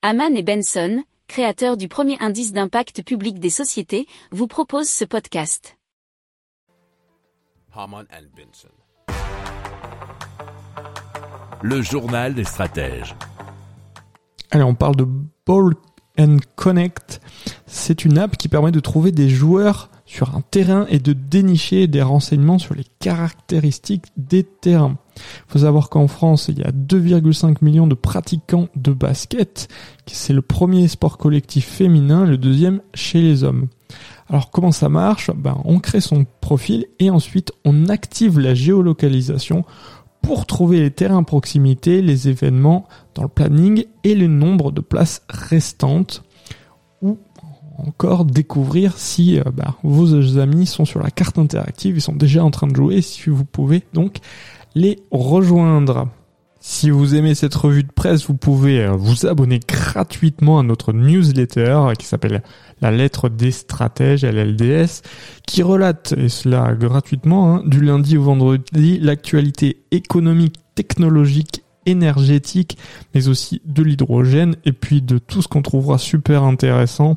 Haman et Benson, créateurs du premier indice d'impact public des sociétés, vous proposent ce podcast. Haman and Benson. Le journal des stratèges. Allez, on parle de Ball and Connect. C'est une app qui permet de trouver des joueurs sur un terrain et de dénicher des renseignements sur les caractéristiques des terrains. Il faut savoir qu'en France, il y a 2,5 millions de pratiquants de basket. C'est le premier sport collectif féminin, le deuxième chez les hommes. Alors comment ça marche? Ben, On crée son profil et ensuite on active la géolocalisation pour trouver les terrains à proximité, les événements dans le planning et le nombre de places restantes encore découvrir si euh, bah, vos amis sont sur la carte interactive, ils sont déjà en train de jouer, si vous pouvez donc les rejoindre. Si vous aimez cette revue de presse, vous pouvez euh, vous abonner gratuitement à notre newsletter qui s'appelle La lettre des stratèges, LLDS, qui relate, et cela gratuitement, hein, du lundi au vendredi, l'actualité économique, technologique énergétique, mais aussi de l'hydrogène et puis de tout ce qu'on trouvera super intéressant